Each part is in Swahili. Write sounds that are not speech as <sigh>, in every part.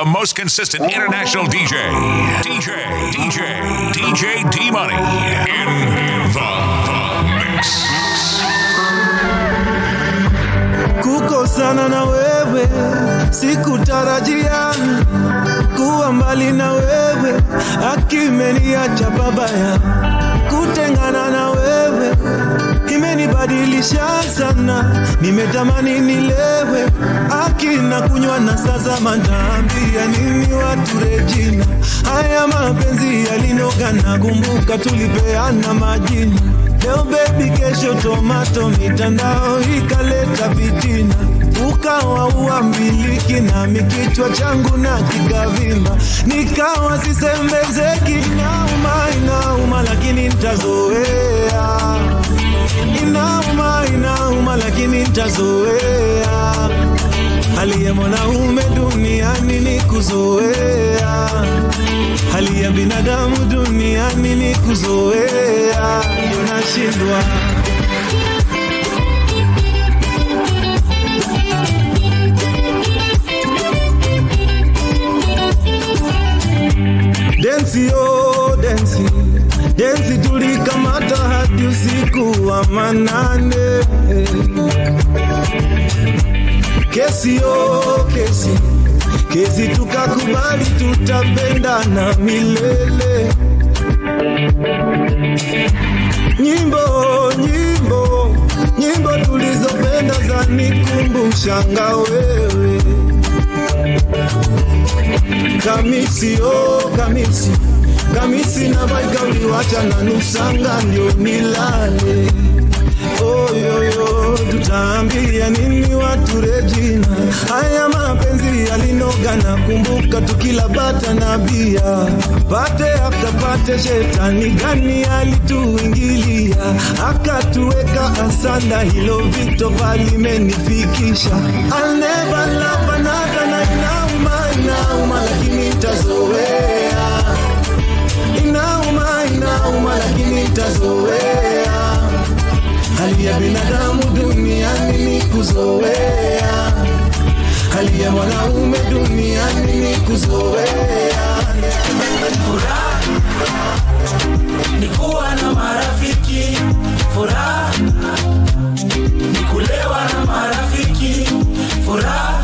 the most consistent international DJ, DJ, DJ, DJ D Money in the, the mix. kukosana na wewe sikutarajia kuwa mbali na wewe akimeniacha babaya. Kutengana na wewe imenibadilisha sana nimetamani nilewe akina kunywa na sasa mataambia nini watu Regina, haya mapenzi yalinoga, kumbuka tulipeana majina Leo baby, kesho tomato, mitandao ikaleta vitina, ukawa uambiliki nami kichwa changu na kikavimba, nikawa sisembezeki. Inauma, inauma, lakini nitazoea. Inauma, inauma, lakini nitazoea. Hali ya mwanaume duniani ni kuzoea, hali ya binadamu duniani ni kuzoea, unashindwa. Densi manane. Kesi oh, kesi. Kesi, tukakubali tutapendana milele. Nyimbo nyimbo nyimbo tulizopenda zanikumbushanga wewe Kamisi oh kamisi. Kamisi na baika uliwacha na nusanga ndio nilale tutaambia nini watu Regina? Haya mapenzi yalinoga na kumbuka tukila bata na bia pate after pate, shetani gani alituingilia akatuweka asanda, hilo vito palimenifikisha. Tazoea. inauma, inauma lakini nitazoea hali ya binadamu duniani ni kuzoea, hali ya mwanaume duniani ni kuzoea. Furaha ni kuwa na marafiki, furaha. Ni kulewa na marafiki, furaha.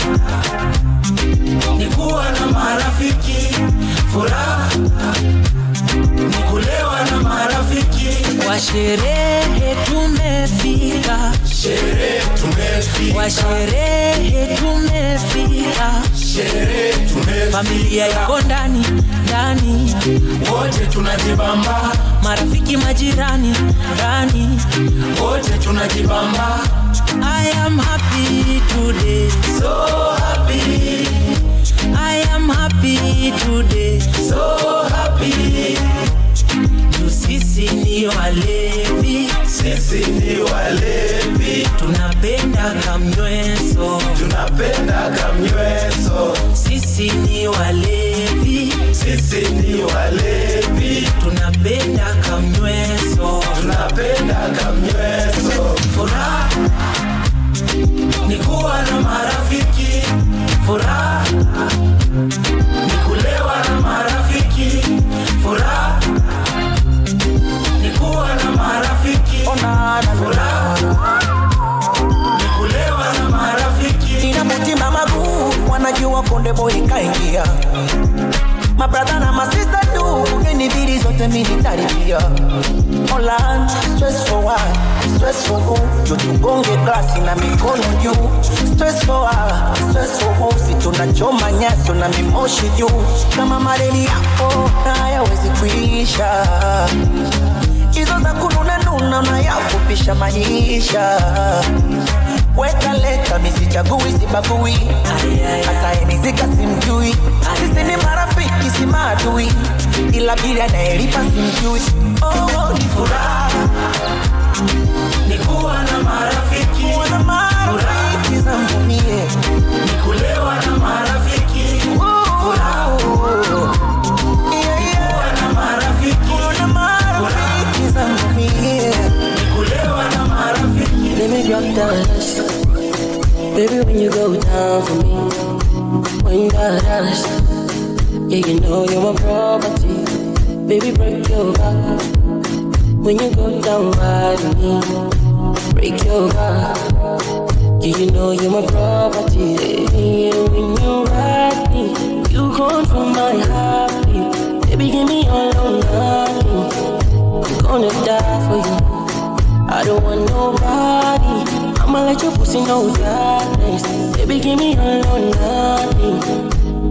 Ni kuwa na marafiki, furaha Kwa sherehe tumefika, kwa sherehe tumefika, familia iko ndani ndani, wote tunajibamba, marafiki majirani ndani. wote tunajibamba, I am happy today, so happy, I am happy today. so happy. Juu sisi ni walevi, Sisi ni walevi, tunapenda kamnyweso. tunapenda kamnyweso. Sisi ni walevi, Sisi ni walevi, tunapenda kamnyweso. tunapenda kamnyweso. Furaha. Ni kuwa na marafiki, furaha. Ni kulewa na marafiki, furaha furaha ni kulewa na marafiki. ina mutima maguu wanajua konde boy kaingia mabradha na masista tu genibidi zote militaribia Holland, stress for one, stress for who jo tugonge glasi na mikono juu. Stress for one, stress for who si tunachoma nyaso na mimoshi juu. Kama mareli yako hayawezi kuisha hizo za kununa nuna unayafupisha maisha. Weka leta misichagui sibagui. Hata enizika simjui. Sisi ni marafiki si maadui. Ila bili anayelipa simjui. Oh, ni furaha. Ni kuwa na marafiki, kuwa na marafiki zangu mie Down Baby, when you go down for me, got us, Yeah, you know you're my property. Baby, break your back. When you go down ride me, break your back. Yeah, you know you're my property. Yeah, when you ride me, you control my heartbeat. Baby, give me all or nothing. I'm gonna die for you. I don't want nobody. I'ma let your pussy know darkness. Baby, give me all or nothing.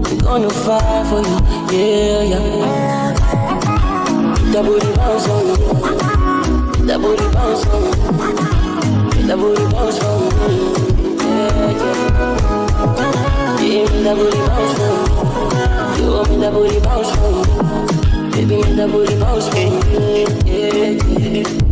I'm gonna fight for you. Yeah, yeah. That booty bounce on me. That booty bounce on me. That booty bounce on me. Yeah, yeah. Yeah, me that booty bounce on me. You want me that booty bounce on me. Baby, me that booty bounce on. Yeah, yeah, yeah.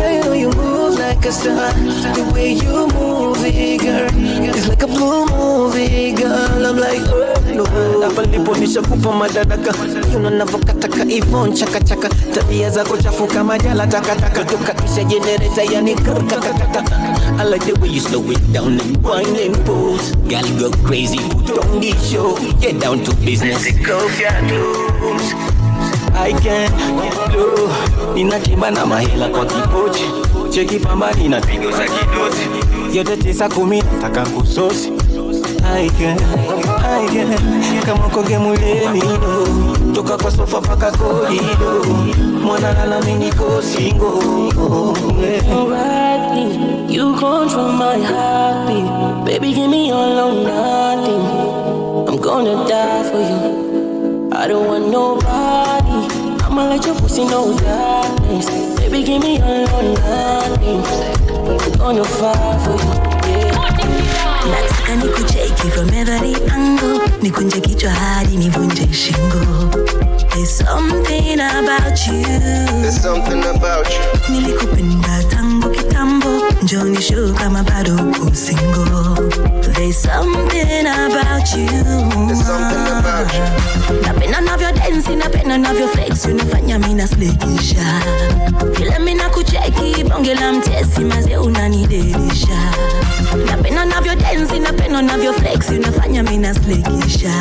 Girl, you know you move like a star. The way you move it, girl, it's like a blue movie, girl. I'm like, oh, no. Hapa ndipo nishakupa madaraka, yuna navokataka ivon chakachaka, tabia zako chafu kama jala takataka, tukakisha jenereta yani kakakaka. I like the way you slow it down and wine and pose. Girl, go crazy, put on the show. Get down to business. Take off your clothes. I can blow ninatimba na mahela kwa kipochi cheki pambani na pigo za kidosi yote tisa kumi nataka kusosi I can, I can kama koge muleni toka kwa sofa paka korido mwana lala mini ko singo You me, you control my heartbeat. Baby, give me all or nothing. I'm gonna die for you. I don't want nobody. I'ma let your pussy know darkness. Baby, give me all or nothing. I'm gonna fight for you. Yeah. nataka nikucheki from every angle nikunje kichwa hadi nivunje shingo There's something about you There's something about you. nilikupenda tangu kitambo Johnny Sugar, my battle single. There's something about you. There's something about you. Napping none of your dancing, napping none of your flex. You know, fanya mina slekisha. Kila mina kucheki, bonge la mtesi, maze unanidelisha. Napping none of your dancing, napping none of your flex. You know, fanya mina slekisha.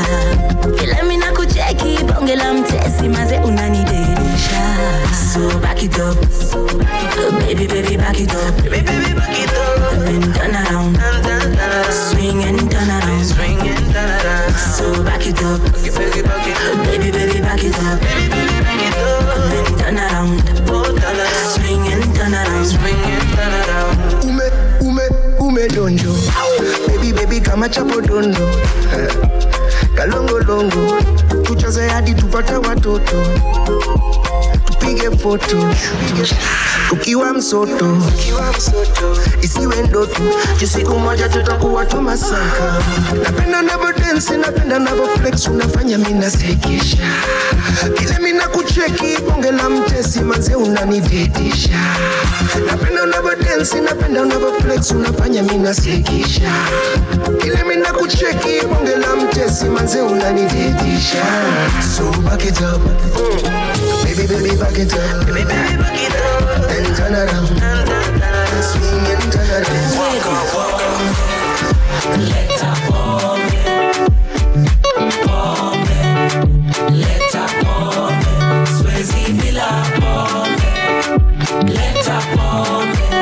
Kila mina kucheki, bonge la mtesi, maze unanidelisha so back it up. Oh, baby baby back it up. Baby baby back it up. And then turn around. Swing and turn around. Swing and turn around. So back it up. Baby baby back it up. Baby baby back it up. And then turn around. Swing and turn around. Swing and turn around. Ume, ume, ume donjo. Baby, baby, kama chapo dondo. Eh, Kalongolongo. Tucheze hadi tupate watoto. Foto. Tukiwa msoto. Isiwe ndoto. Juu moja tutakuwa tumasaka. Napenda navodensi napenda navoflex unafanya minasekesha. Kile mina kucheki, bonge la mtesi, manze unanivitisha Napenda unavo napenda unavoflex unafanya minasekesha. Kile mina kucheki, bonge la mtesi, manze unanivitisha So back it up, baby, baby, back it up. Baby, baby, back it up. Then turn around. And turn around. Swing and turn around. Walk on, walk. Let her warm it. Warm it. Let her warm it. Swayze Villa warm it. Let her warm it.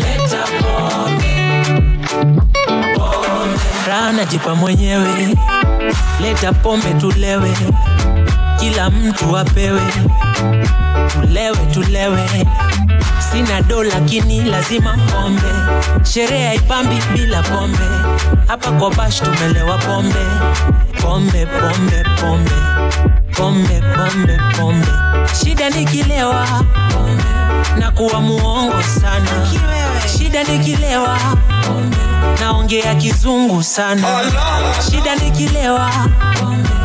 Let her warm it. Rana jipa mwenyewe. Leta pombe tulewe kila mtu apewe. Tulewe tulewe. Sina do lakini lazima pombe sherehe haipambi bila pombe. Hapa kwa bash tumelewa pombe. Pombe pombe pombe. Pombe pombe pombe. Shida nikilewa pombe na kuwa muongo sana. Shida nikilewa pombe naongea kizungu sana. Shida nikilewa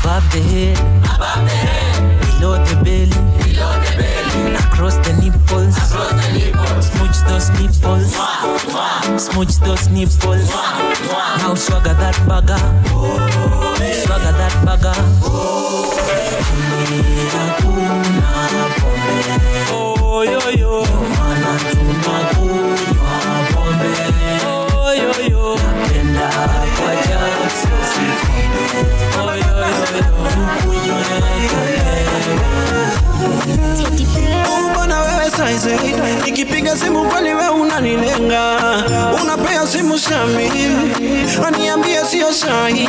above the head below the belly. Across the nipples. Smooch those nipples. Smooch those nipples. Now swagger that bagger nikipiga simu kweli wewe unanilenga? Unapea simu Shami aniambia sio sahi.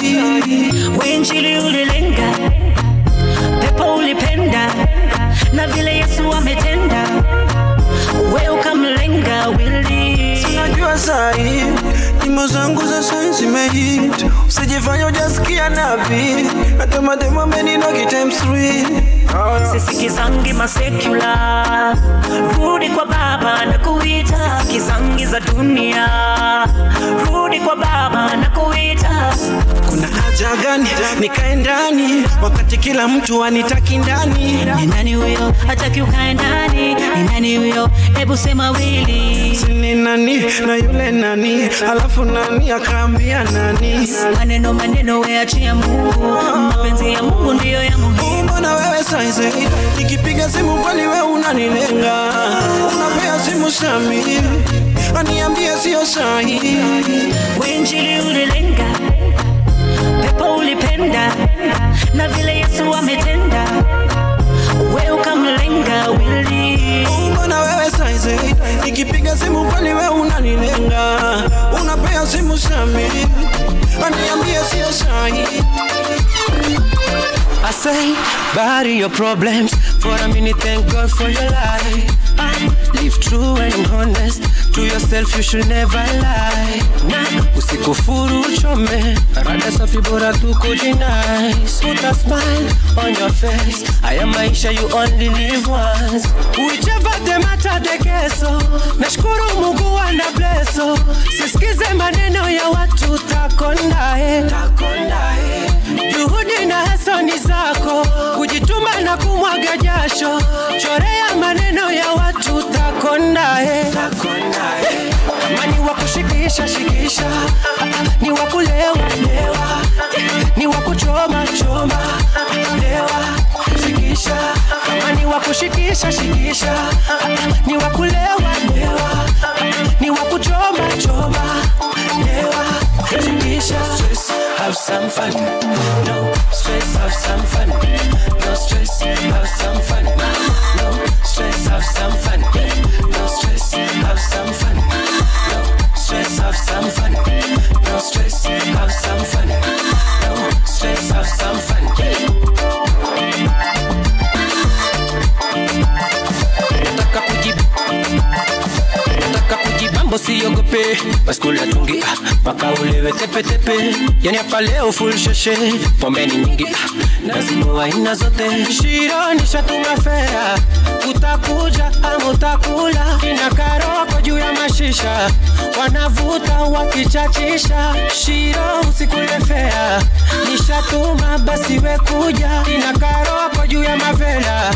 Wenjili ulilenga, pepo ulipenda, na vile Yesu ametenda, we ukamlenga wili. Sinajua sahi nyimbo zangu za sahi zimehit, usijifanya hujasikia nabii, hata mademo ameninogi times three. sisikizangi masekula rudi kwa baba na kuita. Kizangi za dunia. Rudi kwa baba na kuita. Kuna haja gani? Nikae ndani. Wakati kila mtu anitaki ndani? ni nani huyo? Hataki ukae ndani. Ni nani huyo? Hebu sema wili. Ni nani na yule nani, alafu nani akaambia nani? maneno maneno weachia mungu. Mapenzi ya mungu ndiyo ya muhimu. Mbona wewe saizi? Nikipiga simu kwani wewe unanilenga? Unapea simu Shami aniambie sio sahi. wenjili ulilenga pepo ulipenda na vile yesu ametenda we ukamlenga wili Mbona wewe saizi nikipiga simu kwani wewe unanilenga? Unapea simu Shami aniambie sio sahi. I say, bury your problems for a minute. Thank God for your life. Live true and honest to yourself. You should never lie. Nah, usikufuru uchome, rada safi bora tu a smile on your face. Haya maisha you only live once. Whichever the matter the keso. Nashukuru Mungu ana bleso. Sisikize maneno ya watu takondae. Takondae. Juhudi na hasani zako, kujituma na kumwaga jasho, chorea maneno ya watu takondae. Kama ni wa kushikisha shikisha, ni wa kulewa lewa, ni wa kuchoma choma lewa shikisha. Kama ni wa kushikisha shikisha, ni wa kulewa lewa, ni wa kuchoma choma lewa shikisha. Stress, have some fun. No stress, have some fun. No stress, have some fun. Have some fun. No stress, have some fun. No stress, have some fun. No stress, have some fun. No stress, have some fun. Nataka kujib nataka kujibambo siogope baskula tungi ah, mpaka ulewe tepetepe yani hapa leo full sheshe. Pombe ni nyingi nazinua aina zote. Shiro nishatuma fea utakuja ama utakula? Ina karoko juu ya mashisha. Wanavuta wakichachisha. Shiro usikule fea nishatuma basi wekuja ina karoko juu ya mavela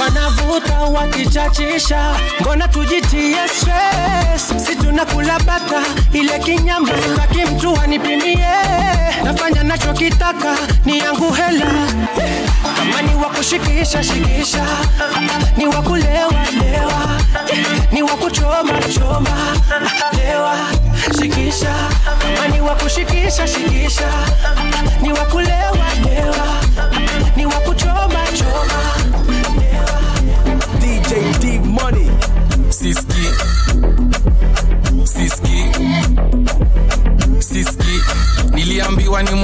wanavuta wakichachisha. Mbona tujitie stress? Si tunakula bata ile kinyama sitaki mtu anipimie. Nafanya nachokitaka ni yangu hela. Kama ni wakushikisha shikisha. Ni wakulewa lewa. Ni wakuchoma choma. Lewa shikisha. Kama ni wakushikisha shikisha. Ni wa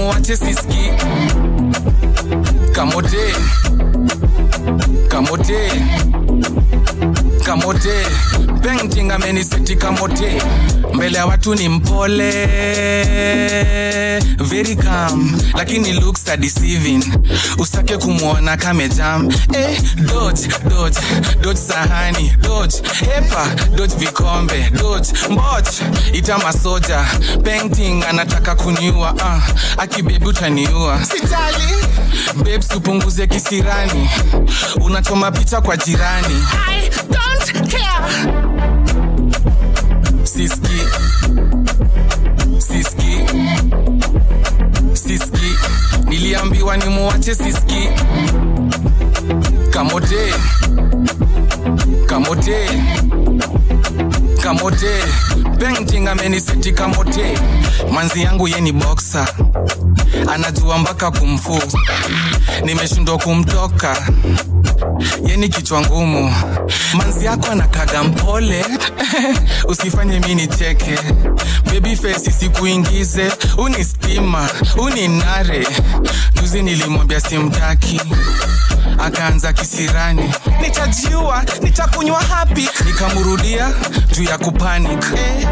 muache Siski. Kamote. Kamote. kamote painting ameniseti kamote mbele ya watu ni mpole. Very calm lakini looks are deceiving. Usitake kumwona kamejam eh, dodge dodge dodge sahani dodge hepa dodge vikombe dodge mboch ita masoja. Painting anataka kuniua ah, akibebi utaniua. Sitali babes upunguze kisirani. Unachoma picha kwa jirani. I don't care. Siski. Siski. Siski. Niliambiwa ni muwache siski. Kamote. Kamote. Kamote. Painting ameniseti kamote. Manzi yangu ye ni boxer. Anajua mpaka kumfu nimeshindwa kumtoka yeni kichwa ngumu. Manzi yako anakaga mpole. <laughs> Usifanye mi nicheke. Bebi fesi sikuingize uni stima uni nare. Juzi nilimwambia simtaki. Akaanza kisirani. Nitajiua nitakunywa hapi nikamrudia juu ya kupanic. Eh.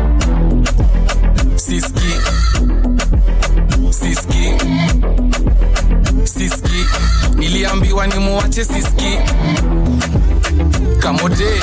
siski. Siski. Siski niliambiwa ni muwache siski kamote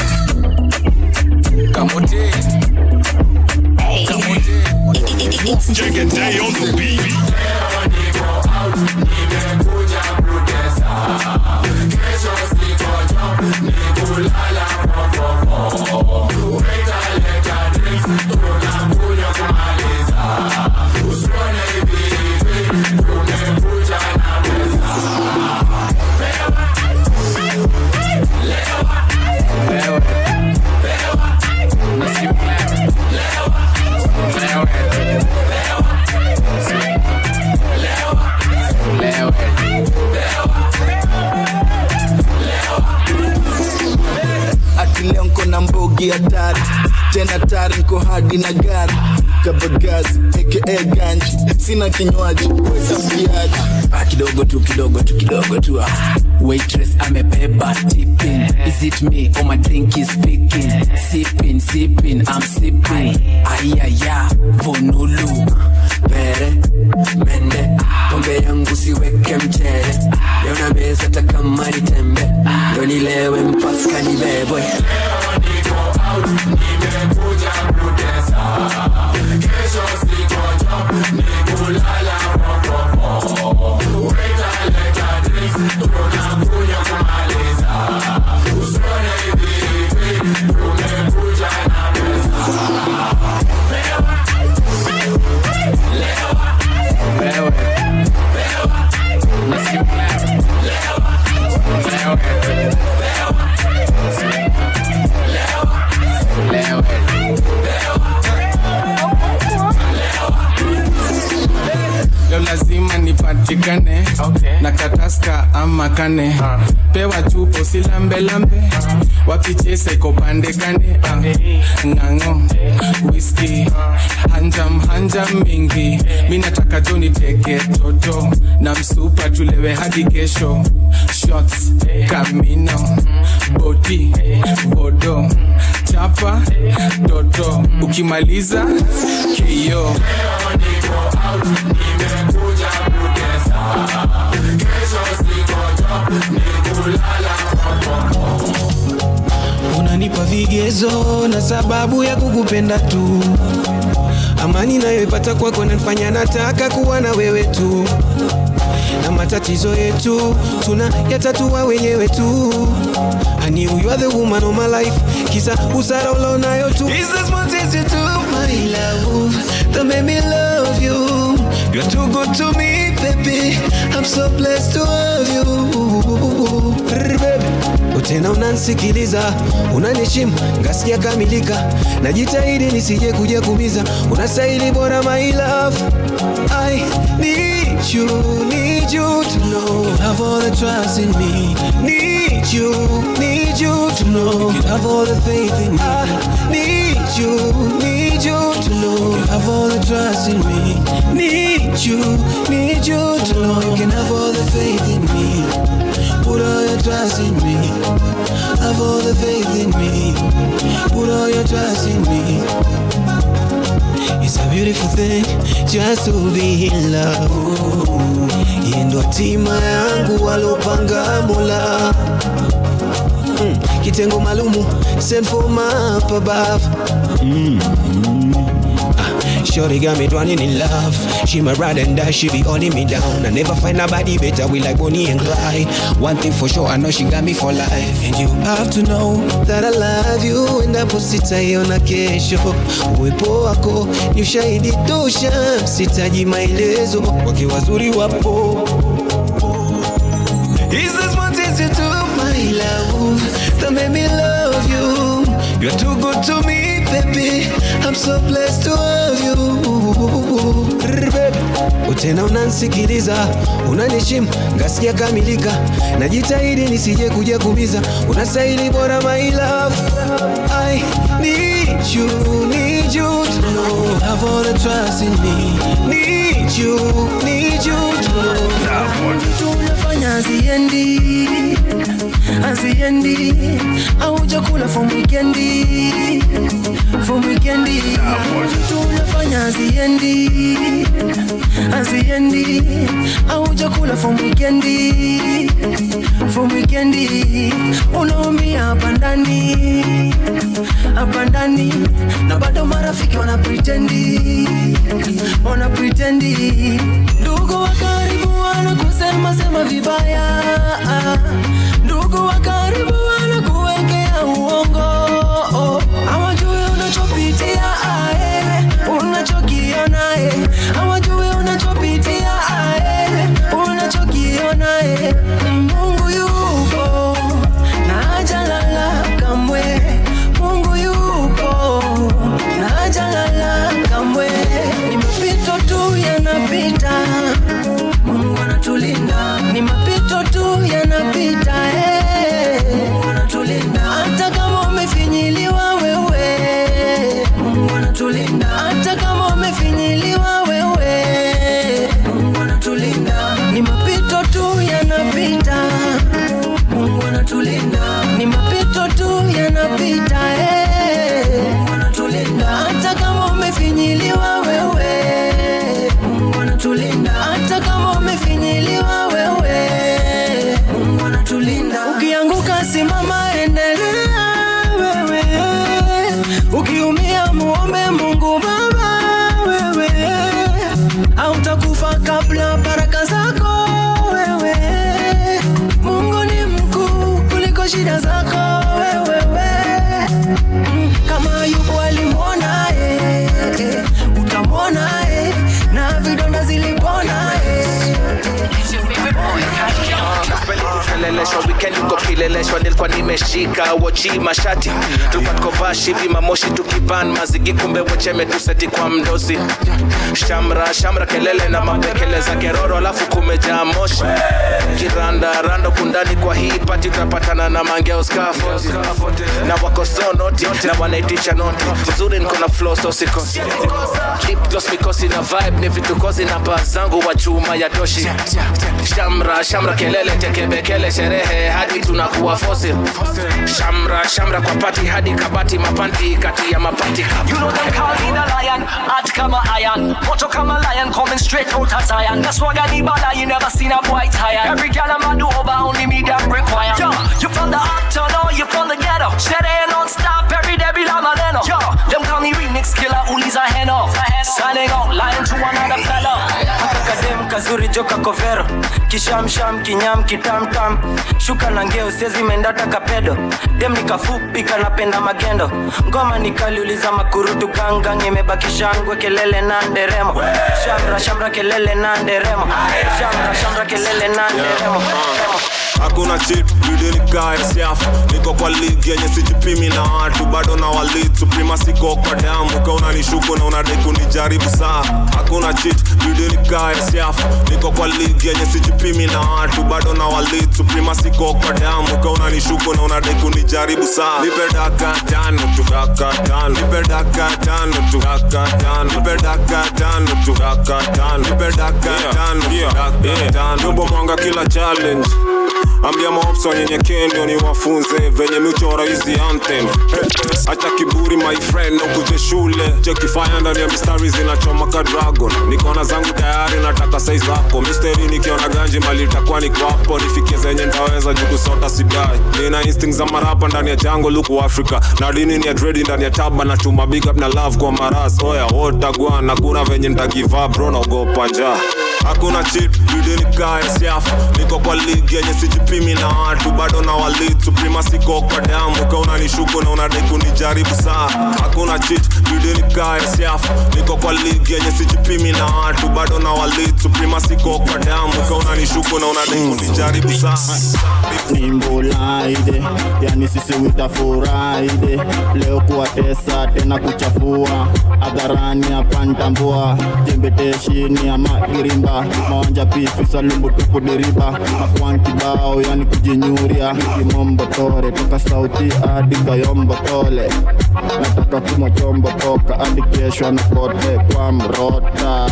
kane uh. whisky hanjam hanjam mingi. Mi nataka jo niteke toto na msupa tulewe hadi kesho. Shots kamino boti bodo chapa toto. Ukimaliza kio unanipa vigezo na sababu ya kukupenda tu. Amani nayoipata kwako nanifanya nataka kuwa na wewe tu. Na matatizo yetu tuna yatatua wenyewe tu. I knew you are the woman of my life kisa usara ulonayo tu. Is this you do my love that made me love you. You're too good to me baby. I'm so blessed to have you. Brr, tena unansikiliza unaniheshimu ngasikia kamilika. Najitahidi nisije kuja kumiza unastahili bora my love. I need you, need you to know. You have all the trust in me need you, need you to know. You have all the faith in me I need you, need you to know. You have all the trust in me need you, need you to know. You can have all the faith in me put all your trust in me have all the faith in me. Put all your trust in me. It's a beautiful thing just to be in love. Hii ndo hatima yangu walopanga Mola. Mm, kitengo malumu sent for my above. Mm. Shorty got me drowning in love. She my ride and die, she be holding me down. I never find nobody better. We like Bonnie and Clyde. One thing for sure, I know she got me for life. And you have to know that I love you. and Endapo sitaiona kesho, uwepo wako ni ushahidi tosha. Sitaji maelezo, wake wazuri wapo. Is this one thing to do, my love, that made me love you? You're too good to me, baby. I'm so blessed to have you. Utena unansikiliza, unanishimu, ngasikia kamilika. Najitahidi nisije kuja kumiza, unastahili bora my love. I need you, need need you to know. I wanna trust in me. Need you, need you to know. Tunafanya ziendi aziendi auja kula for weekendi for weekendi tunafanya ziendi aziendi auja kula for weekendi for weekendi unaumia pandani hapa ndani na bado marafiki wana pretendi wana pretendi. Ndugu wa karibu wanakusema sema vibaya. Ndugu wa karibu wanakuwekea uongo. Hawajui unachopitia ae. Unachokiona e hawajui unachopitia ae. Unachokiona e mungu yupo kileleshwa nilikuwa nimeshika wochi mashati. Tulikuwa tuko mamoshi tukiban mazigi kumbe wecheme tuseti kwa mdozi shamra shamra kelele na mapekele za keroro alafu kumejaa moshi. Kiranda rando kundani kwa hii pati utapatana na mangeo skafo na wakoseo noti na wanaitisha noti mzuri niko na flow so sikosi. Lip gloss mikosi na vibe ni vitukozi na baa zangu wa chuma ya toshi. Shamra shamra kelele tekebekele sherehe hadi tunakuwa shamra shamra kwa pati hadi kabati mapanti kati ya mapati You know them call the lion, kama lion coming straight out of. That's why I need bala, you never seen a boy tired. Every girl I'm do over, only me them require. Yo, you from the uptown or you from the? Steady and non-stop, every day be like. Yo, them call me remix killer, Uli's a. Signing out, lying to another fella. kadem kazuri joka kovero kishamsham kinyam kitamtam shuka na ngeo siezi mendata kapedo. Dem nikafupi kanapenda magendo. Ngoma nikaliuliza makurutu gangang imebakishangwe kelele na nderemo. Shamra shamra kelele na nderemo. Shamra shamra kelele na nderemo. Hakuna chip judenikaya siafu niko kwa ligi yenye sijipimi na watu bado na walid suprima siko kwa damu. Ka unanishuku na unadai kunijaribu saa hakuna chit judenikaya siafu niko kwa ligi yenye sijipimi na watu bado na walid suprima siko kwa damu. Ka unanishuku na unadai kunijaribu saa nipe daka tano tu daka tano. Nipe daka tano tu daka tano. Nipe daka tano tu daka tano. Nipe daka tano tu daka tano. Robo mwanga kila challenge ambia maops wanyenyekee ndio niwafunze venye miuchora hizi anthem. Hacha kiburi my friend ukuje shule. Chekifanya ndani ya mistari zinachoma ka dragon. Nikona zangu tayari nataka sai zako. Misteri nikiona ganji mali itakuwa ni kwapo. Nifikie zenye ntaweza jukusota sidai. Nina instinct za marapa ndani ya jango luku africa. Na dini ni ya dredi ndani ya taba na chuma big up na love kwa maras. Oya wotagwan hakuna venye ntagiva bro naogopa njaa. Hakuna chip bidini kaya siafu. Niko kwa ligi yenye sijipimi na watu bado na walit suprema siko kwa damu. Ka unanishuku na unadai kunijaribu saa hakuna chit bidi kaya siafu niko kwa ligi yenye sijipimi na watu bado na walit suprema siko kwa damu. Ka unanishuku na unadai kunijaribu saa nimbulaide yani sisi witafuraide leo kuwatesa tena kuchafua. Hadharani hapa ntambua. Jembeteshini ya kirimba mawanja pifi salumbu makwan kibao yani kujinyuria kimombo tore toka sauti hadi kayombo tole. Nataka kumochombo toka hadi kesho na kote kwa mrota.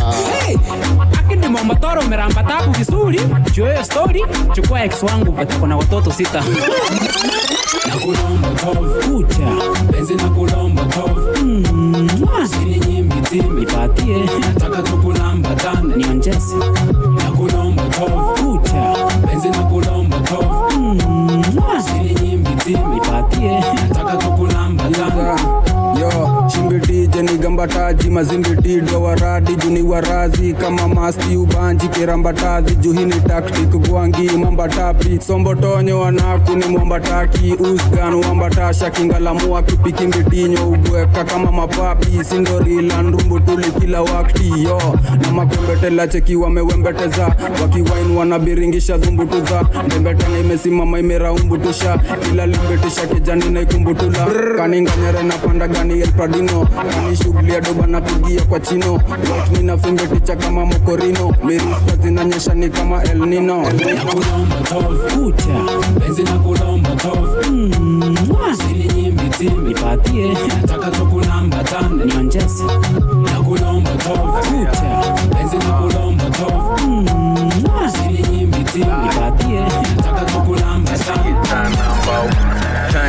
Akini momotoro umeramba tabu vizuri. Juu hiyo stori chukua ex wangu patako na watoto sita. Nakulomba tov kucha. Penzi na kulomba tov sini nyimbi timi nipatie. Nataka tukulamba tane. Nionjese nakulomba tov kucha. Penzi na mikono, nipatie, nataka kukula yo shimbitije nigambataji mazimbitido waradi juni warazi kama masti ubanji kirambatazi juhini taktik gwangi mambatapi sombotonyo wanaku ni mwambataki usgan wambatasha kingalamua kipikimbitinyo ubweka kama mapapi sindorila ndumbu tuli kila wakti yo. Na makwembetela cheki wamewembeteza wakiwain wanabiringisha dhumbutuza ndembetena imesimama imeraumbutusha kila limbetisha kijani naikumbutula kaninganyere Minganyara napanda gani El Pradino. Gani shughuli ya doba napigia kwa chino. Lot mina fimbe ticha kama mokorino. Mirista zinanyesha ni kama El Nino. Mm-hmm. Nipatie, nataka tukulamba sana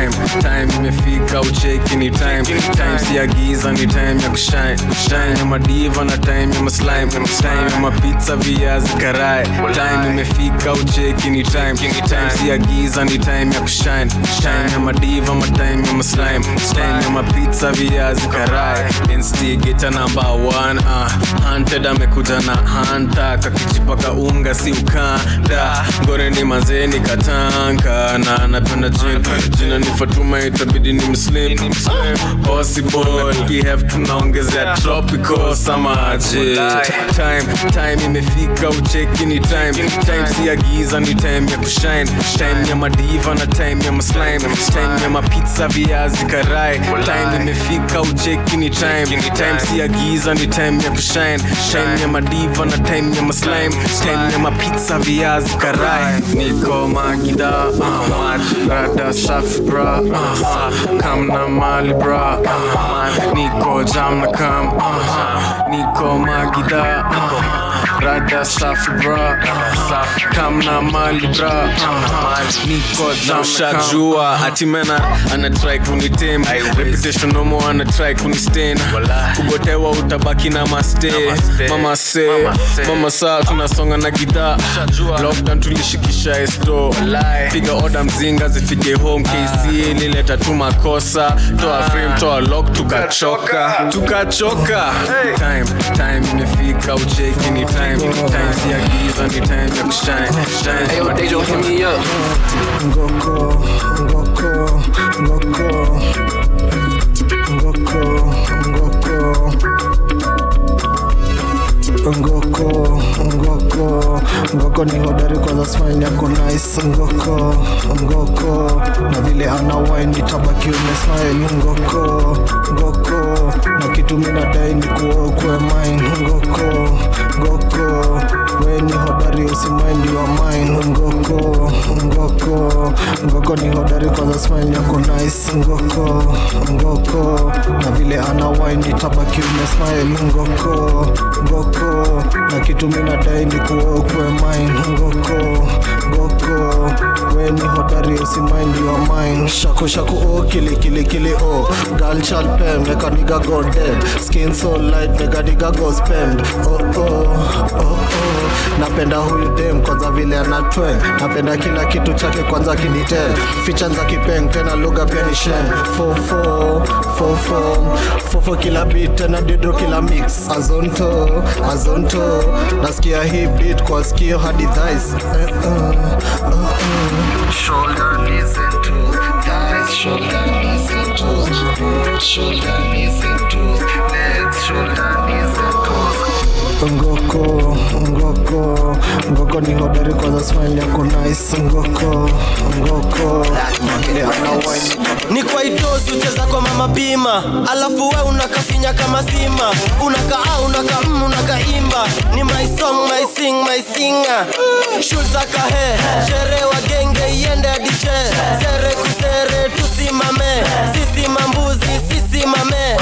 nionjese nakulomba tov kucha penzi na kulomba tov sini nyimbi timi nipatie nataka tukulamba tane time time imefika ucheki ni time time si ya giza ni time ya kushine time ya madiva na time ya maslime time ya mapizza viazi karai time. Imefika ucheki ni time time si ya giza ni time ya kushine time ya madiva ma time ya maslime time ya mapizza viazi karai. Instigate number one uh, hunted amekuja na hanta kakijipaka unga si ukanda. Ngore ni mazeni katanka na napenda jin jina ni fatuma itabidi ni mslim possible kihef tunaongezea tropical time time imefika ucheki ni time time si ya giza ni time ya kushine time ya madiva na time ya maslime time ya mapizza viazi karai. Time imefika ucheki ni time time si ya giza ni time ya kushine time ya madiva na time ya maslime time ya mapizza viazi karai. Niko magida uh, rada safi bra. Uh, kam na mali bra. Uh, niko jam na kam uh, niko magida rada safi bra kamna mali bra niko jam na kam atimena anatrai kunitem reputation nomo anatrai kunisten kugotewa utabaki na maste. Mama se mama saa tunasonga na gidhaa lockdown tulishikisha esto piga oda mzinga zifike home kc ilileta tu makosa. Toa frame toa lock tukachoka. Tukachoka. Time time imefika ucheki ni time time, give me time. See, I give you anytime, make shine, shine. Hey, yo, Dejo, hit me up. Go cool, go cool, go cool, go cool, go cool. Ngoko, ngoko, ngoko ni hodari kwa za smile yako nice. Ngoko, ngoko. Na vile ana wine itabaki ume smile. Ngoko, ngoko. Na kitu mina dai ni kuokwe mine. Ngoko, ngoko. We ni hodari usimaindi wa mine ngoko, ngoko, ngoko ni hodari kwa za smile yako nice. Ngoko, ngoko. Na vile ana wine itabaki ume smile. Ngoko, ngoko na kitu mina dai ni kuokwe mine. Ngoko, ngoko weni hodari usimind your mind shaku shaku oh kili kili kili oh gal child pem neka niga go dead. Skin so light neka niga go spend. Oh oh oh oh napenda huyu dem kwanza vile anatwe napenda kila kitu chake kwanza kinite. Ficha za kipeng tena lugha pia ni shen. Fofo fofo fofo kila bit tena didro kila mix. Azonto azonto nasikia hii beat kwa sikio hadi thighs. Eh, and toes ngoko ngoko. Ngoko ni hodari kwanza smile yako nice. Ngoko ngoko ni kwa itosi ucheza kwa mama bima. Alafu we unakafinya kama sima. Unakaa unaka mm, unakaimba ni my song my sing my singer. Shultakahe shere wa genge iende adiche sere kusere tusimame. Sisi mambuzi sisi mame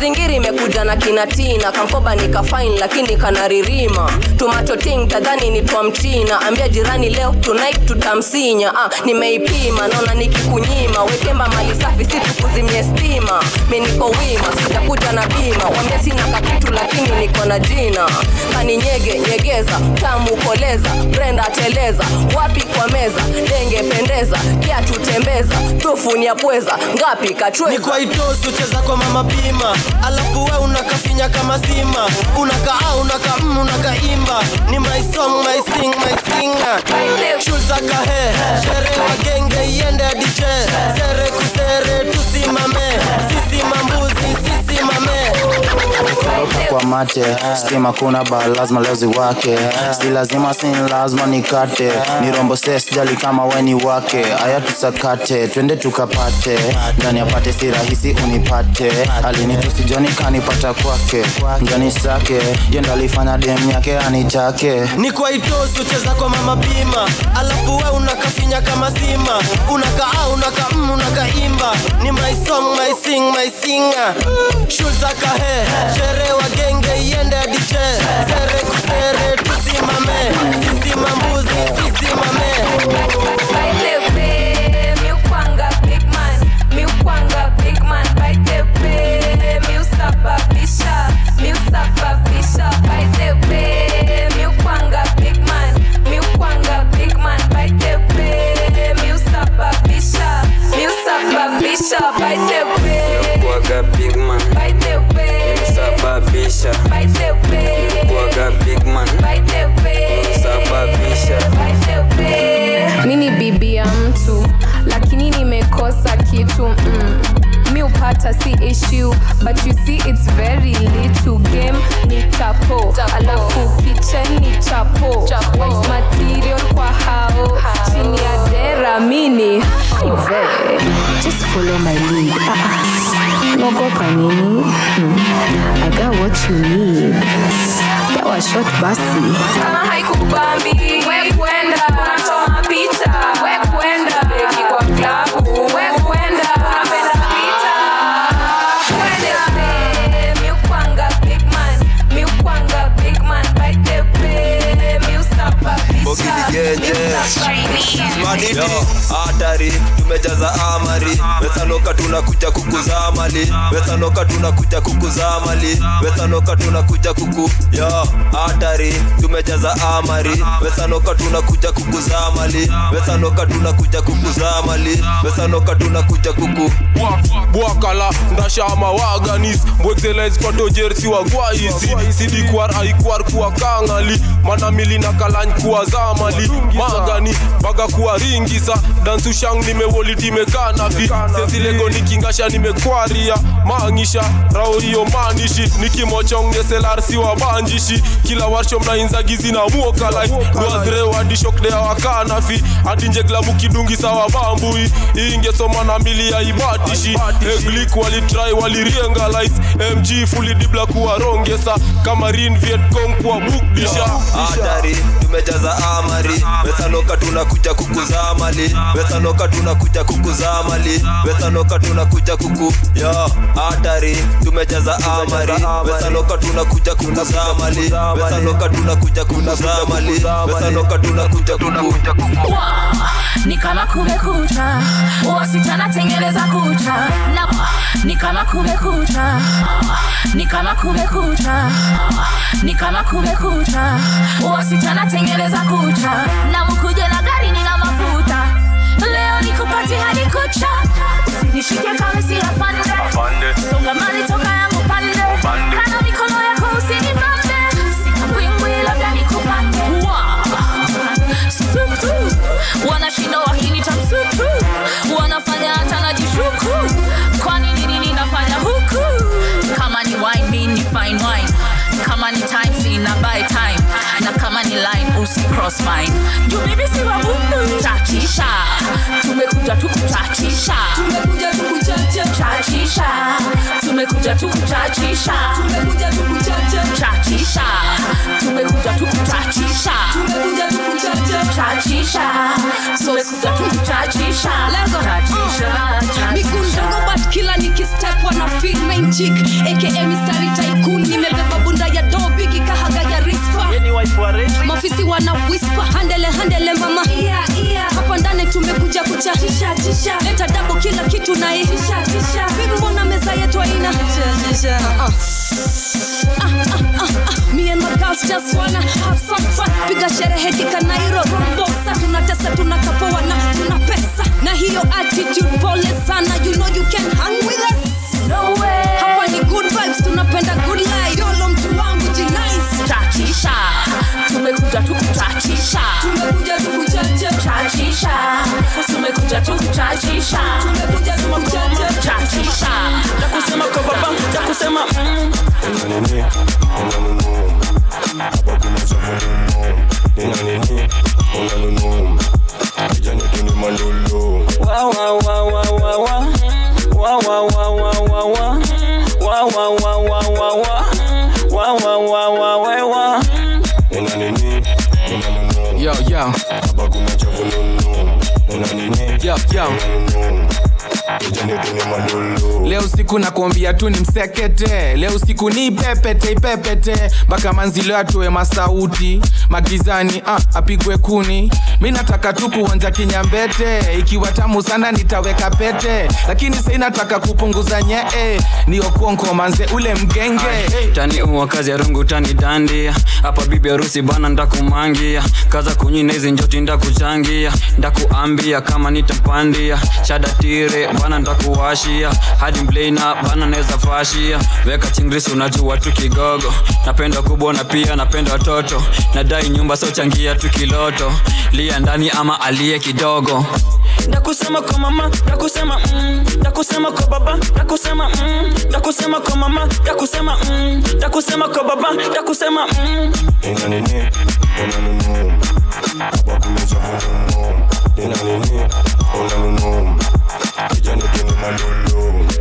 zingiri imekuja na kinatina kamkoba nikafain lakini kanaririma tumatoting tadhani ni twa mchina. Ambia jirani leo tonight tutamsinya. Ah, nimeipima naona nikikunyima. Wekemba mali safi si tukuzimie stima. Mi niko wima sitakuja na bima. Wambia sina kakitu lakini niko na jina. Kaninyege nyegeza tamu koleza. Brenda teleza wapi kwa meza? Denge pendeza kiatu tembeza tufunia pweza ngapi kachweza? Ni kwa itosu cheza kwa mama bima alafu we unakafinya kama sima. Unakaa unaka mm, unakaimba ni my song my sing my singer. Shultakahe shere wa genge iende adiche sere kusere tusimame. Sisi mambuzi kwa mate. Stima kuna ba lazima leo ziwake si lazima si lazima nikate. Ni rombo ses kama weni wake. Aya tusakate twende tukapate. Ndani apate si rahisi unipate. Alinitusijoni kanipata kwake. Njani sake yendo alifanya dem yake anitake. Ni kwa kwa mama bima. Alafu we unakafinya kama sima. Unakaa unaka mm, unakaimba ni my song my sing my singer. Shultakahe shere wa genge iende adiche sere kusere tusimame. Sisi mambuzi sisi mame big man si issue but you see it's very little game. Ni tapo alafu kitchen ni chapo. Wife material kwa hao. Chini ya dera mini. Just follow my lead. Ah, ah. naogopa nini? Hmm. I got what you need. Dawa shot basi. Kama haikubambi we Yo, hatari tumejaza amari wesanoka tunakuja kukuza mali wesanoka tunakuja kukuza mali wesanoka tunakuja kuku yo hatari tumejaza amari wesanoka tunakuja kukuza mali wesanoka tunakuja kukuza mali wesanoka tunakuja kuku. Bwakala ndashama waganis mbwekzelais kwa dojersi wagwaisi sidikwar aikwar kuwa kangali. Manamili na kalany kuwa zamali magani mpaka kuwa ringisa dansushang nimewolitimekanafi sesilego nikingasha nimekwaria mang'isha. Raoriyo manishi nikimochongeselarsi wa banjishi. Kila warsho mnainzagizi na muokalai ndwazrewandishokdea wakanafi adinjeglamu kidungisa wa bambui. Ingesoma na mili ya ibatishi. Eglik walitrai waliriengalais mg fulidibla kuwarongesa kama rin vietcong kuwa bukdisha hatari tumejaza amari wesanoka tunakuja kukuza mali wesanoka tunakuja kukuzaa mali wesanoka tunakuja kuku yo hatari. Tumejaza amari wesanoka tunakuja kukuzaa mali wesanoka tunakuja kukuzaa mali wesanoka tunakuja kuku. Ni kama kumekucha. Wasichana tengeneza kucha. Na kumekucha. Ni kumekucha. Ni kumekucha. Wasichana tengeneza kucha na mkuje na gari nina mafuta. Leo nikupati hadi kucha. Usinishike kama si afande songa mali toka yangu pande usi cross mine. Juu mimi si wabubu chachisha tumekuja tukuchachisha tumekuja tukuchachisha tumekuja tukuchachisha tumekuja tukuchachisha tumekuja tukuchachisha tumekuja tukuchachisha tumekuja tukuchachisha chachisha mikundongo but kila nikistep wana feel main chick aka mistari tycoon nimebeba bunda ya ya rispa mafisi wana whisper handele handele mama. Hapa ndani tumekuja kucha. Leta dabo kila kitu naye vipi mbona meza yetu aina Ah, ah. Ah. Me and my girls just wanna have some fun. Piga sherehe kikanairo rombosa tunatesa tunakapoa na tuna pesa. Na hiyo attitude pole sana. You know you can hang with us. No way. hapa ni good vibes tunapenda good life Tumekuja tu kuchachisha, tumekuja tu kuchacha chachisha, tumekuja tu kuchachisha, tumekuja tu kuchacha chachisha, na kusema. Siku nakuambia tu ni msekete. Leo siku ni ipepete ipepete mpaka manzilo atoe masauti. Magizani ah, apigwe kuni. Mi nataka tu kuonja kinyambete. Ikiwa tamu sana nitaweka pete. Lakini sai nataka kupunguza nyee. Ni manze ule mgenge. Tani uwa kazi ya rungu tani dandia hapa bibi harusi bana ndakumangia. Kaza kunyina hizi njoti ndakuchangia. Ndakuambia kama nitampandia chadatire bana ndakuwashia. Hadi mblena bana naweza fashia. Weka chingrisi unajua tu kigogo. Napenda kubwa na pia napenda watoto nadai nyumba sochangia tu kiloto. Lia ndani ama aliye kidogo. Ndakusema kwa mama ndakusema mm. ndakusema kwa baba ndakusema mm. ndakusema kwa mama ndakusema mm. ndakusema kwa baba ndakusema mm.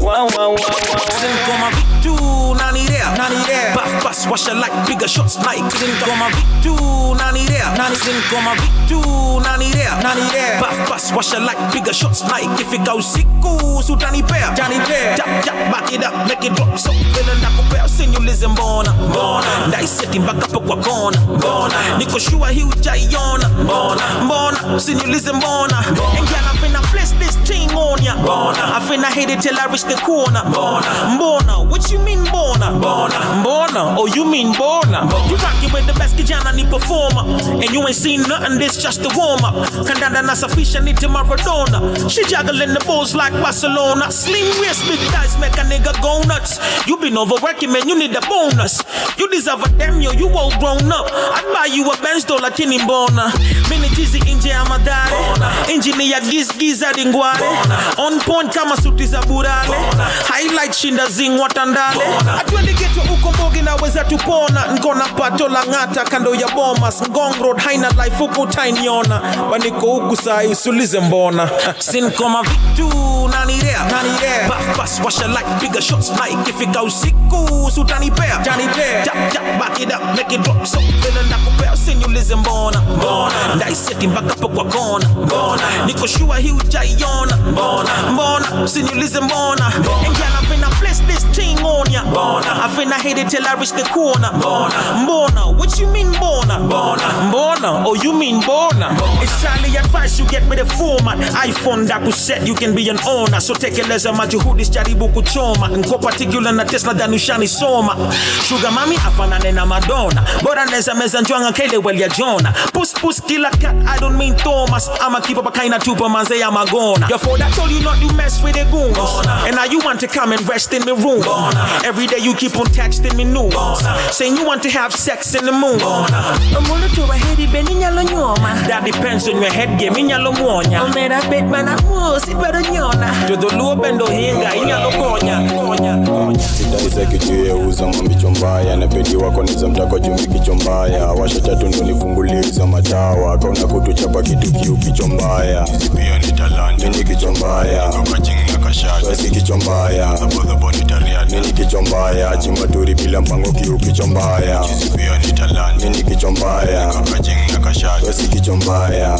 Wow, wow, wow, wow. Couldn't my Vic too, nanny there. nani there. Bath bus, wash her like bigger shots like. Couldn't call my Vic too, nanny there. Nanny couldn't call my Vic too, nanny there. nani there. Bath bus, wash her like bigger shots like. If it goes sick, ooh, so Danny Bear. Danny Bear. Jab, jab, back it up, make it drop. So, feeling like a bear, send you listen, bona. Bona. Nice setting back up a wakona. Bona. Niko shua, huge, I. Bona. Bona. Send you listen, bona. Bona. And ya I finna hit it till I reach the corner. Bona. Bona. what you mean Bona? Bona. Bona. oh you mean Bona? you rockin' with the best kijana ni performer. And you ain't seen nothing this just the warm up kandanda nasafisha niti Maradona. She juggling the balls like Barcelona. Slim waist big thighs make a nigga go nuts. You been overworking man you need a bonus. You deserve a damn yo you all grown up. I'd buy you a Benz though lakini mbona mini jizi nje ya madhare injini ya giz giz hadi ngware on point kama suti za burale highlight shinda zingwa tandale atwendi uko mbogi naweza tupona. Nkona pato la ng'ata kando ya bomas. Ngong road haina life huku tainiona. Waniko huku sai usulize mbona. <laughs> Sinkoma vitu nanirea Buff, bus, washa shots like ifika usiku sutanipea tap tap back it up make it drop. So vile nakupea usiniulize mbona. Mbona. Ndaiseti mpaka po kwa kona. Mbona. Niko shua hii ujaiona mbona mbona usiniulize mbona. And girl I finna place this thing on ya. Mbona. I finna hit it till I reach the corner. Mbona. Mbona what you mean mbona? Mbona. Mbona oh you mean mbona. It's highly advised you get with the format. iphone that you set, you can be an owner. So tekeleza majuhudi jaribu kuchoma. Nko particular na tesla danushani soma. Sugar mami afanane na madonna. Bora neza meza njwanga kele well ya jona pus pus killer cat i don't mean thomas. I'ma keep up a kind of tupa manze ya magona your father told you not to mess with the goons. And now you want to come and rest in the room. Every day you keep on texting me news. Saying you want to have sex in the moon. Omuntu tubaheri beni nyalo nyoma. That depends on your head game inyalo muonya. Omera bet mana mos idwaro nyona. Jodholuo bendo hinga inyalo konya konya sitaisa kichuyeuza mambicho mbaya napedi wako niza mtako chumbi kicho mbaya washa tatu ndo nifunguliza matawa kauna kutuchapa kitu kiu kicho mbaya pia ni talanta mini kicho mbaya basi kicho mbaya. Mini kicho mbaya. Chimbaturi bila mpango kiu kicho mbaya. Mini kicho mbaya.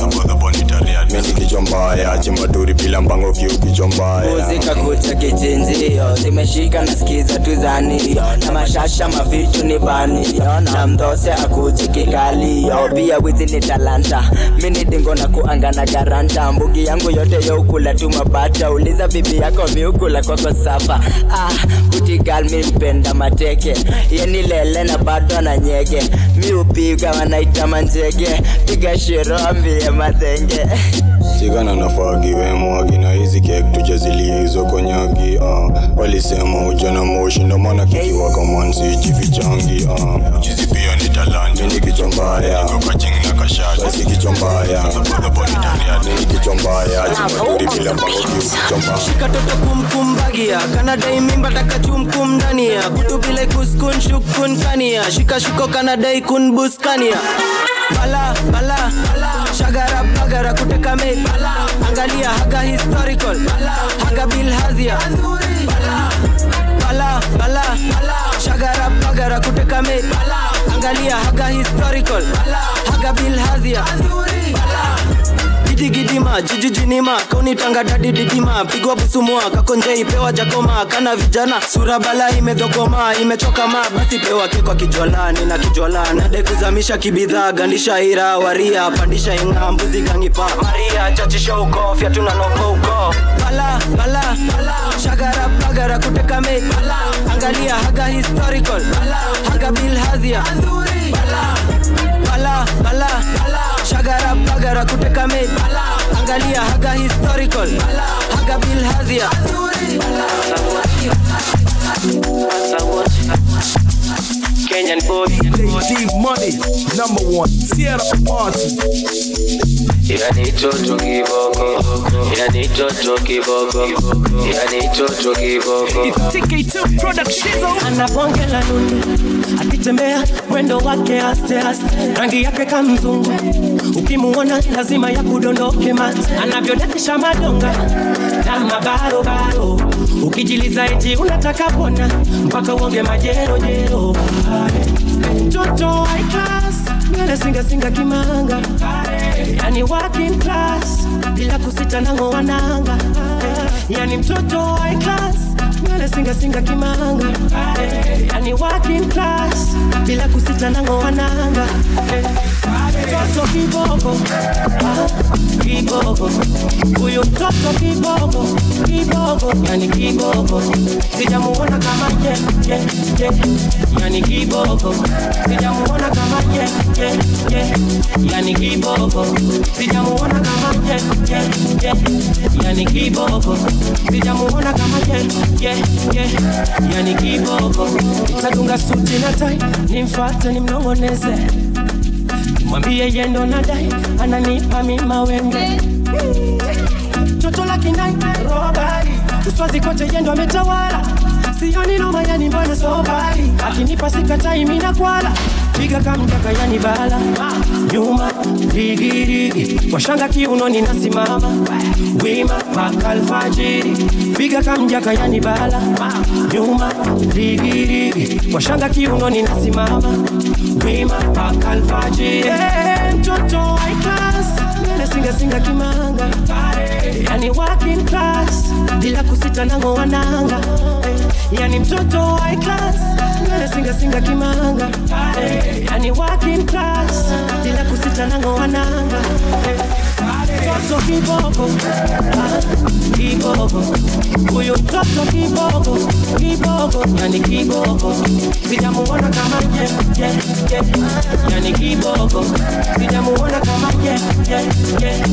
Mbaya. Bila mpango kiu kicho kucha kichinjio zimeshika nasikiza tuzanio na mashasha mafichu ni banio. Na mdose akuchi kikalio. Pia wizi ni talanta. Mini dingo na kuangana garanta mbugi yangu yote youkula tu mabata. Uliza bibi yako miukula kwako safa. Ah, kutigal mi mpenda mateke. Yenilele na bado na nyege. Miupiga wanaita manjege matenge piga shirombi ya matenge. Sigana nafagi wemwagi na hizi kek tujazilie hizo konyagi uh. walisema ujana moshi ndo maana kikiwa kamansi jivichangi uh. kumkumbagia kanadai mimba takachumkum ndania. Kuskun shukun kania kanadai kun buskania. Bala bala shagara bagara me angalia haga historical. Haga bilhazia bala bala Bala, Bala. shagara bagara kuteka me. Angalia haga historical. Haga bilhazia gidigidima jijijinima kaunitanga dadi didima. Pigwa busumua kakonje ipewa jakoma. Kana vijana sura bala imedhogoma imechoka ma. Basi pewa kekwa kijwalani na kijwalani nade kuzamisha kibidhaa gandisha ira waria pandisha inga mbuzi gangipa maria chachisha uko fyatuna noko uko. Bala bala shagara bagara kuteka me. Angalia haga historical. Haga bilhazia. Bala bala shagara bagara kuteka me angalia haga historical. Haga bilhazia Kenyan boy. D Money, number one. Tear up the party. Yani toto kiboko, yani toto kiboko, yani toto kiboko. TK2 Production oh. ana bonge la nundu akitembea mwendo wake aste aste. Rangi yake kamzungu ukimuona lazima ya kudondoke mate anavyodakisha madonga. Na mabarobaro ukijiliza eti unataka pona mpaka uonge majerojero mtoto high class. Nywele singasinga kimanga. Yani working class. Bila kusita nango yani mtoto high class nywele singasinga kimanga. Yani working class. Bila kusita nango wananga mtoto kiboko ah, kiboko huyu mtoto kiboko kiboko yani kiboko sijamuona kama ye, ye, ye. yani kiboko sijamuona kama ye, ye, ye. yani kiboko sijamuona kama ye, ye, ye. yani kiboko sijamuona kama ye, ye, ye. yani kiboko nitadunga suti na tai nimfuate nimnongoneze mwambie yendo nadai ananipa mima wenge toto la kinai robari. Uswazi kote yendo ametawala. Sioni noma yani mbona so mbali akinipa sikatai mina kwala piga kamjaka yani bala. Nyuma rigirigi washanga kiunoni nasimama. Wima mpaka alfajiri piga kamjaka yani bala. Nyuma rigirigi washanga kiunoni nasimama. Wima mpaka alfajiri hey, eh, mtoto high class mbele singa singa kimanga. Yani working class bila kusita nango wananga yani mtoto high class mbele singa singa kimanga. Yani working class bila kusita nango wananga mtoto kiboko ah, kiboko huyo mtoto kiboko kiboko yani kiboko sijamuona kama ye, ye, ye. yani kiboko sijamuona kama ye, ye, ye.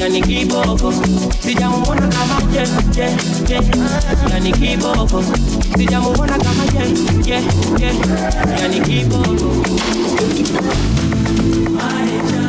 yani kiboko sijamuona kama ye, ye, ye. yani kiboko sijamuona kama ye, ye, ye. yani kiboko akileo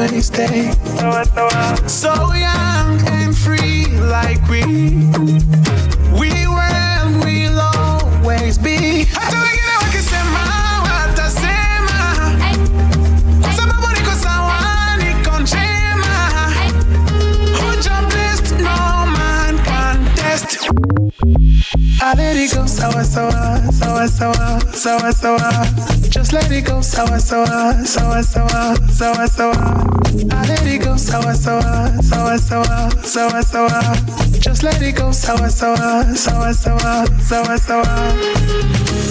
always stay. So young and free, like we it go, sour, sour, sour, sour, sour, sour. Just let it go, sour, sour, sour, sour, sour, sour. I let it go, sour, sour, sour, sour, sour, sour. Just let it go, sour, sour, sour, sour, sour, sour.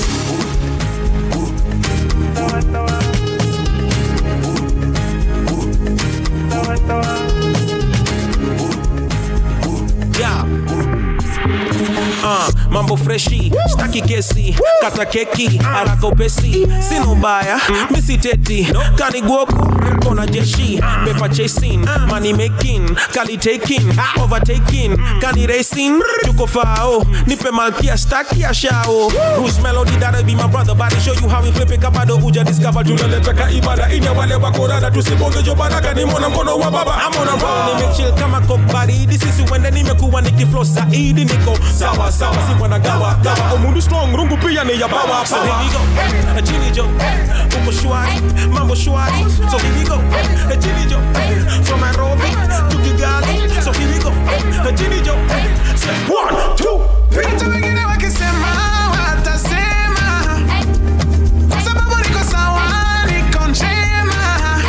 Mambo freshi staki kesi kata keki haraka upesi sina ubaya misiteti mm. kaniguoku kona jeshi pepa chasing money making kali taking overtaking kani racing. Tuko fao oh. nipe malkia staki ya shao. Bruce Melody that'll be my brother I show you how we flip it kabado uja discover tunaleta ka ibada inya wale wakorada tusibonge jo baraka ni mkono wa baba I'm on a roll nimechill kama coke baridi sisi wende nimekuwa nikiflow zaidi niko sawa sawa si mwana gawa gawa. Oh, Omundu strong rungu pia ni ya bawa so here we go. Chini jo uko shwari mambo shwari so here we go chini jo from Nairobi to Kigali. So here we go. Chini jo say one two three. Hata wengine wakisema watasema, kwa sababu niko sawa, niko njema.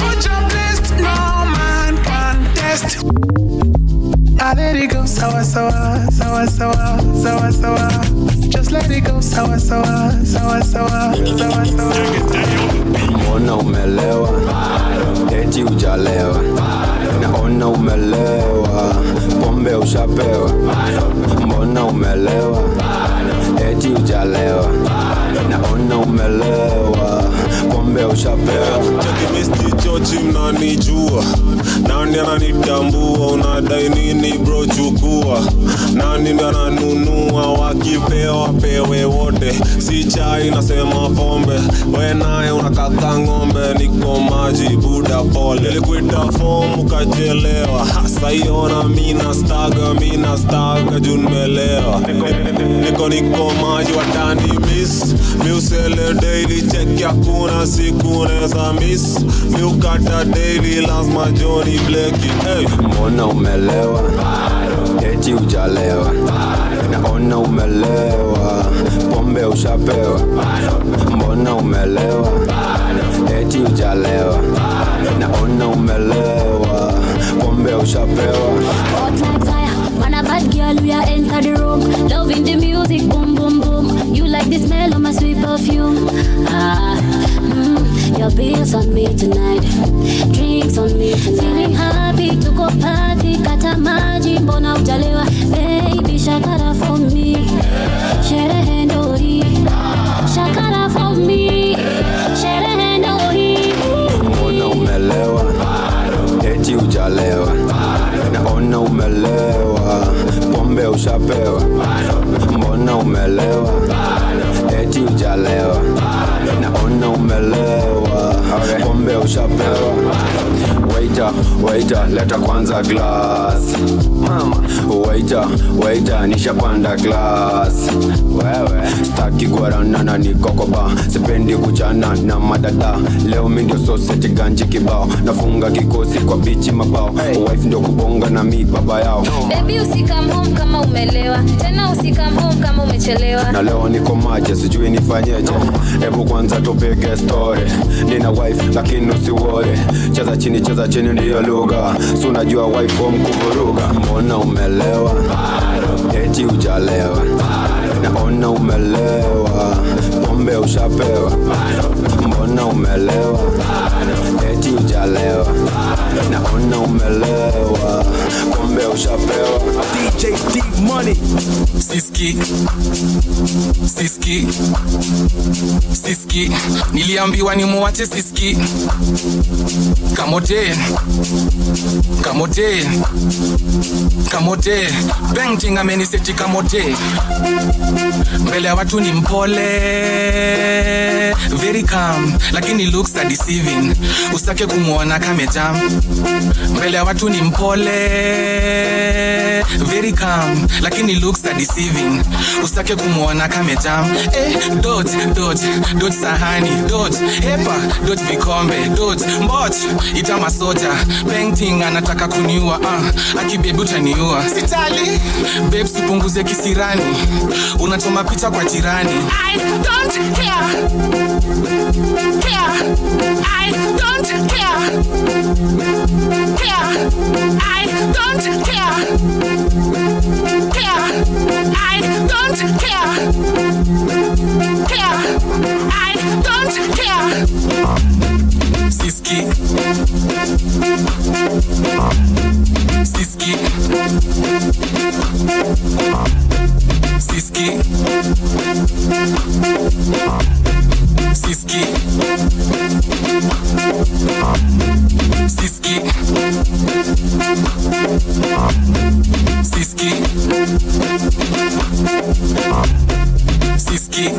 Hoja blessed, no man can test. I let it go, sour, sour, sour, sour, sour, sour. Just let it go, sour, sour, sour, sour, sour, sour. mbona umelewa eti ujalewa naona umelewa pombe ushapewa mbona umelewa eti ujalewa naona umelewa pombe ushapewa chochi mnanijua nani ananitambua? Unadai nini bro? Nani ndo ananunua? Wakipewa pewe wote. Si chai nasema pombe. We naye unakaka ng'ombe niko maji buda pole. Nilikuita fomu ukachelewa hasa iona mina staga mina niko niko maji watani miss. Miusele daily hakuna siku neza miss miukata daily lazima joni bleki hey. mbona umelewa eti ujalewa naona umelewa pombe ushapewa mbona umelewa eti ujalewa naona umelewa pombe ushapewa Hot like fire, man a bad girl, we are enter the room. Loving the music, boom boom boom. You like the smell of my sweet perfume. Ah, your bills on me tonight, drinks on me tonight. Feeling happy to go party, kata maji, mbona ujalewa? Baby, shakara for me, sherehe ndo. Shakara for me, sherehe ndo hii. mbona umelewa. Eti ujalewa. Naona umelewa. Pombe ushapewa. Mbona umelewa eti ujalewa naona umelewa. Pombe ushapewa waita waita leta kwanza glass. Mama waita waita nishapanda glass. Wewe staki guaranana nikokoba. Sipendi kuchana na madada. Leo mi ndio ganji kibao. Nafunga kikosi kwa bichi mabao. Wife ndio kubonga na mi baba yao. Baby usikam home kama umelewa. Tena usikam home kama umechelewa. Na leo niko maje sijui nifanyeje. Hebu kwanza tupige story. Nina wife lakini usiwore. Cheza chini cheza chini ndiyo lugha. Si unajua wife wa mkuvuruga? Mbona umelewa? Eti ujalewa naona umelewa. Pombe ushapewa. Mbona umelewa? Eti ujalewa naona umelewa meu chapéu. DJ Steve Money. Siski, siski, siski, niliambiwa ni muwache siski. Kamote, kamote, kamote, Benting ameniseti kamote. Mbele ya watu ni mpole, very calm, lakini looks are deceiving. Usake kumwona kamejam. Mbele ya watu ni mpole eh, very calm lakini looks are deceiving. Usitake kumwona kamejam eh, dodge dodge dodge sahani dodge. Hepa dodge vikombe dodge. Mboch ita masoja. Painting anataka kuniua ah. uh, akibebi utaniua. Sitali. Babes upunguze kisirani. Unachoma picha kwa jirani. I don't care. care. I don't care. care. I don't care. Care. I don't care. Care. I don't care. Siski. Siski. Siski. Siski. Siski. Siski. Siski.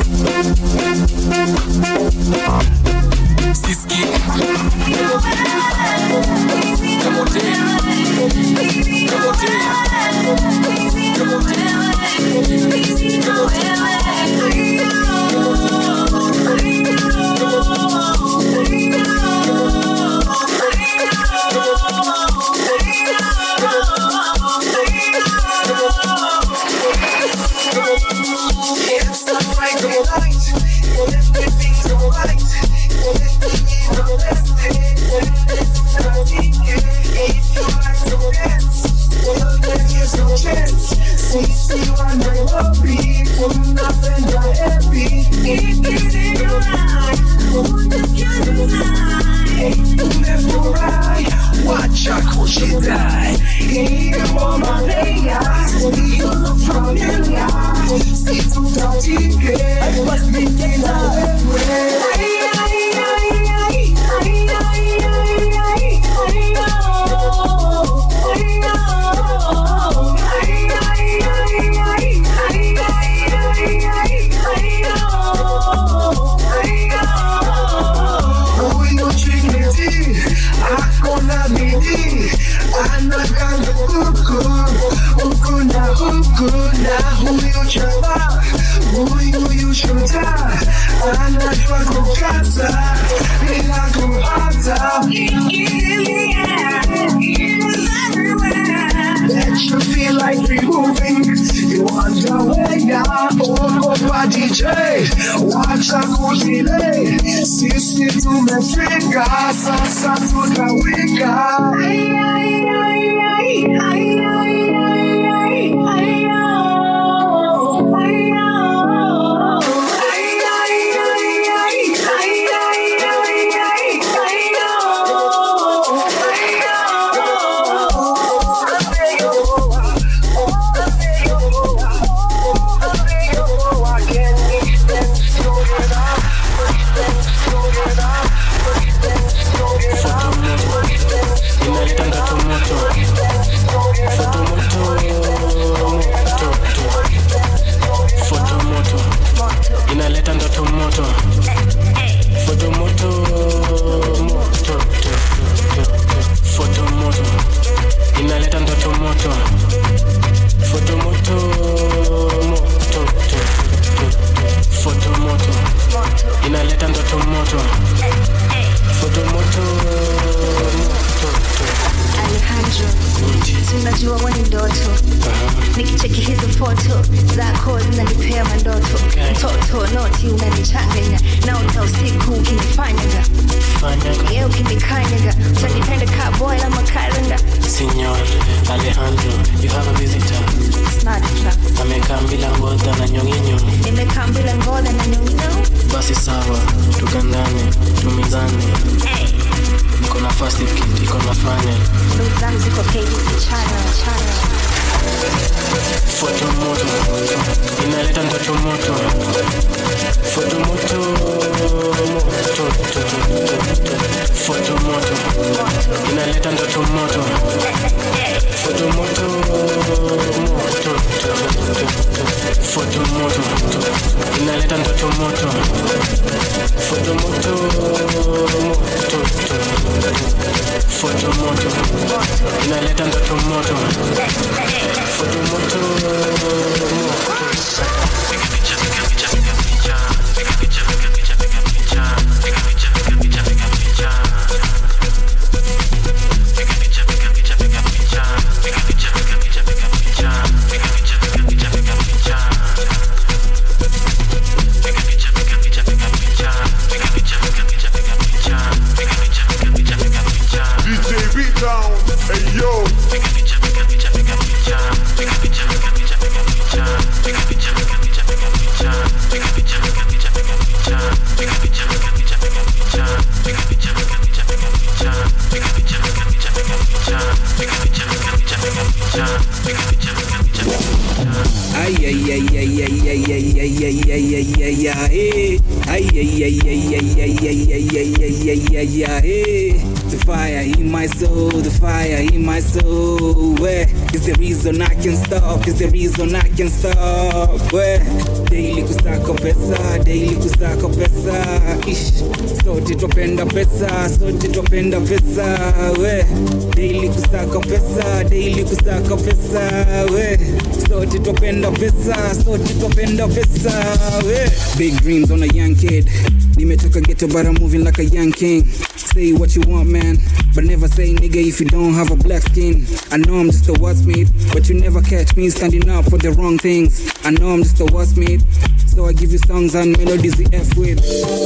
But I'm moving like a young king. Say what you want, man, but never say nigga if you don't have a black skin. I know I'm just a what's mate, but you never catch me standing up for the wrong things. I know I'm just a what's mate. So I give you songs and melodies the F with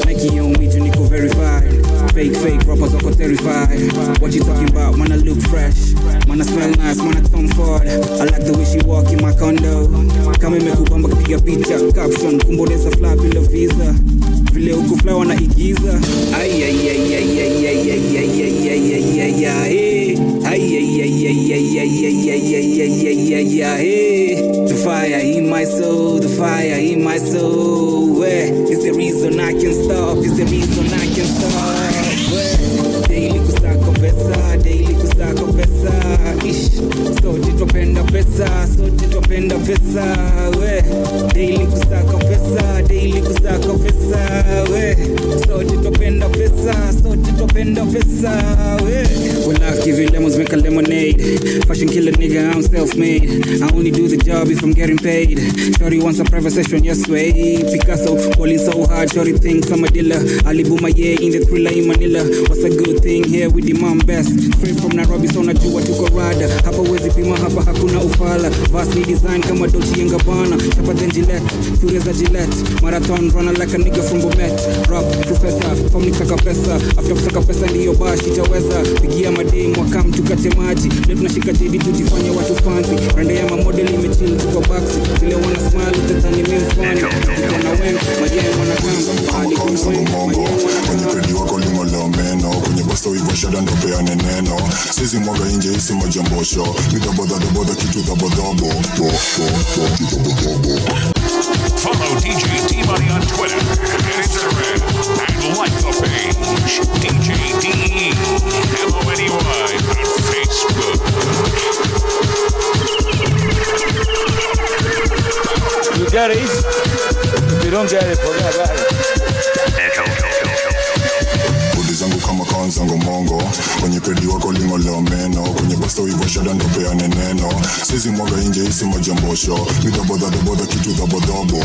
Nike on me to Nico verified Fake fake rappers wako terrified What you talking about? Man I look fresh Man I smell nice, man I Tom Ford I like the way she walk in my condo Kama imekubamba kupiga picha Caption, kumboneza fly bila visa vile huku fly wanaigiza sote twapenda pesa, sote twapenda pesa. We, daily kusako visa we. So jitopenda pesa so twapenda pesa We When life give you lemons, make a lemonade. Fashion killer nigga, I'm self-made. I only do the job if I'm getting paid. Shorty wants a private session, yes way Picasso, balling so hard, Shorty thinks I'm a dealer. Alibuma yeah, in the thriller in Manila. What's a good thing? Here with the mom best. Straight from Nairobi, so najua tuko rada Hapa wezi pima, hapa hakuna ufala. Vastly design kama Dolce and Gabbana. Sharper than Gillette, Furia za Gillette. Marathon runner like a nigga from Bomet. Rap, professor, from nitaka pesa. After kusaka pesa ndiyo bash itaweza. Pigia mademu akamtukate maji. Leo tunashika jedi tujifanya watu fanzi rende ya mamodel imechil tuko baksi zile wana smile tatani mifani tuko na wengi majani wanakamba hadi kunwenimalimalomeno kwenye basta wivoshada neno. Sizi mwaga nje isi majambosho. Midabodhadabodha kitu dhabodobo Follow DJ T Money on Twitter and Instagram and like the page DJ DE M-O-N-E-Y on Facebook. You get it? If you don't get it, forget about it. Budi zangu mongo. Kwenye pedi wako ling'oleo meno oh. kwenye basto hivyo shada ndo peane neno oh. sizi mwaga inje isi majambosho midhabodhadhabodha kitu dhabodhobo